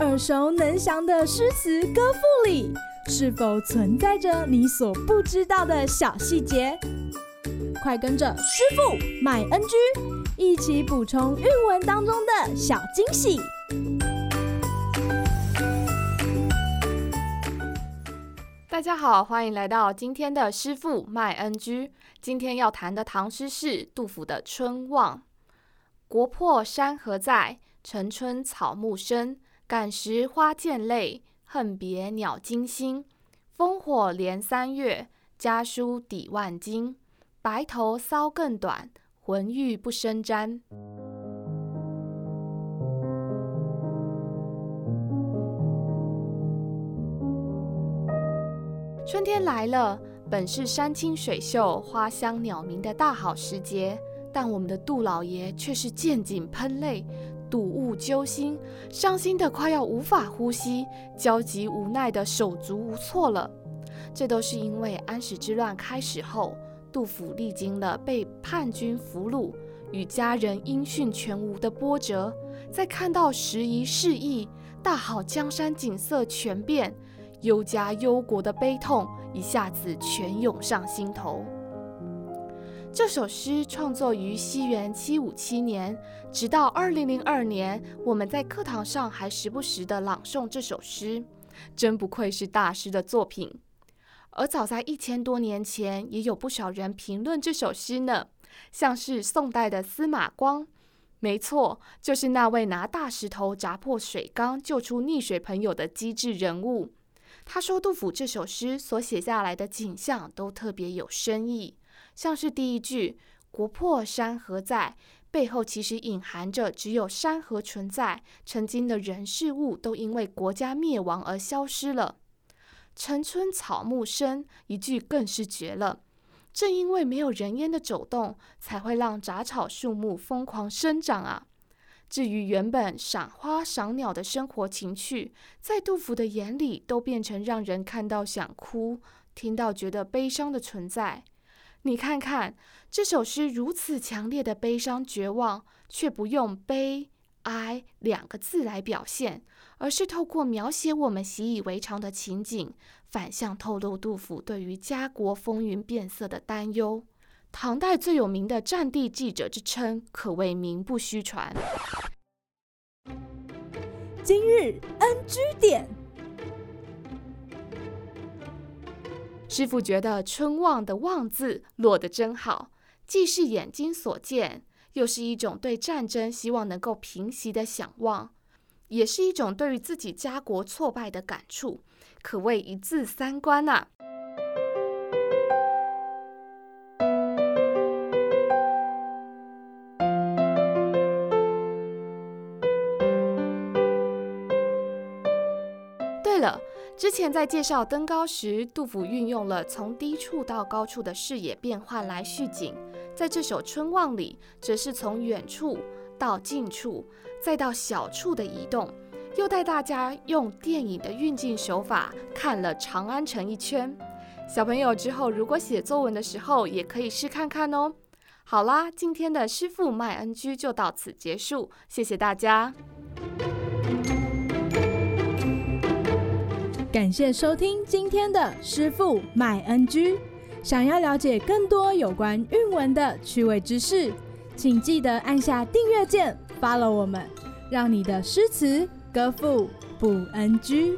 耳熟能详的诗词歌赋里，是否存在着你所不知道的小细节？快跟着师傅麦恩居一起补充韵文当中的小惊喜！大家好，欢迎来到今天的师傅麦恩居。今天要谈的唐诗是杜甫的《春望》：国破山河在，城春草木深。感时花溅泪，恨别鸟惊心。烽火连三月，家书抵万金。白头搔更短，浑欲不胜簪。春天来了，本是山清水秀、花香鸟鸣的大好时节，但我们的杜老爷却是见景喷泪，睹物揪心，伤心的快要无法呼吸，焦急无奈的手足无措了。这都是因为安史之乱开始后。杜甫历经了被叛军俘虏、与家人音讯全无的波折，在看到时移世易、大好江山景色全变、忧家忧国的悲痛一下子全涌上心头。这首诗创作于西元七五七年，直到二零零二年，我们在课堂上还时不时地朗诵这首诗，真不愧是大师的作品。而早在一千多年前，也有不少人评论这首诗呢，像是宋代的司马光，没错，就是那位拿大石头砸破水缸救出溺水朋友的机智人物。他说，杜甫这首诗所写下来的景象都特别有深意，像是第一句“国破山河在”，背后其实隐含着只有山河存在，曾经的人事物都因为国家灭亡而消失了。城春草木深，一句更是绝了。正因为没有人烟的走动，才会让杂草树木疯狂生长啊。至于原本赏花赏鸟的生活情趣，在杜甫的眼里，都变成让人看到想哭，听到觉得悲伤的存在。你看看这首诗如此强烈的悲伤绝望，却不用悲哀两个字来表现。而是透过描写我们习以为常的情景，反向透露杜甫对于家国风云变色的担忧。唐代最有名的战地记者之称，可谓名不虚传。今日 NG 点，师傅觉得“春望”的“望”字落得真好，既是眼睛所见，又是一种对战争希望能够平息的想望。也是一种对于自己家国挫败的感触，可谓一字三观呐、啊。对了，之前在介绍登高时，杜甫运用了从低处到高处的视野变换来叙景，在这首《春望》里，则是从远处到近处。再到小处的移动，又带大家用电影的运镜手法看了长安城一圈。小朋友之后如果写作文的时候，也可以试看看哦。好啦，今天的师傅麦恩居就到此结束，谢谢大家。感谢收听今天的师傅麦恩居。想要了解更多有关韵文的趣味知识，请记得按下订阅键。Follow 我们，让你的诗词歌赋不 NG。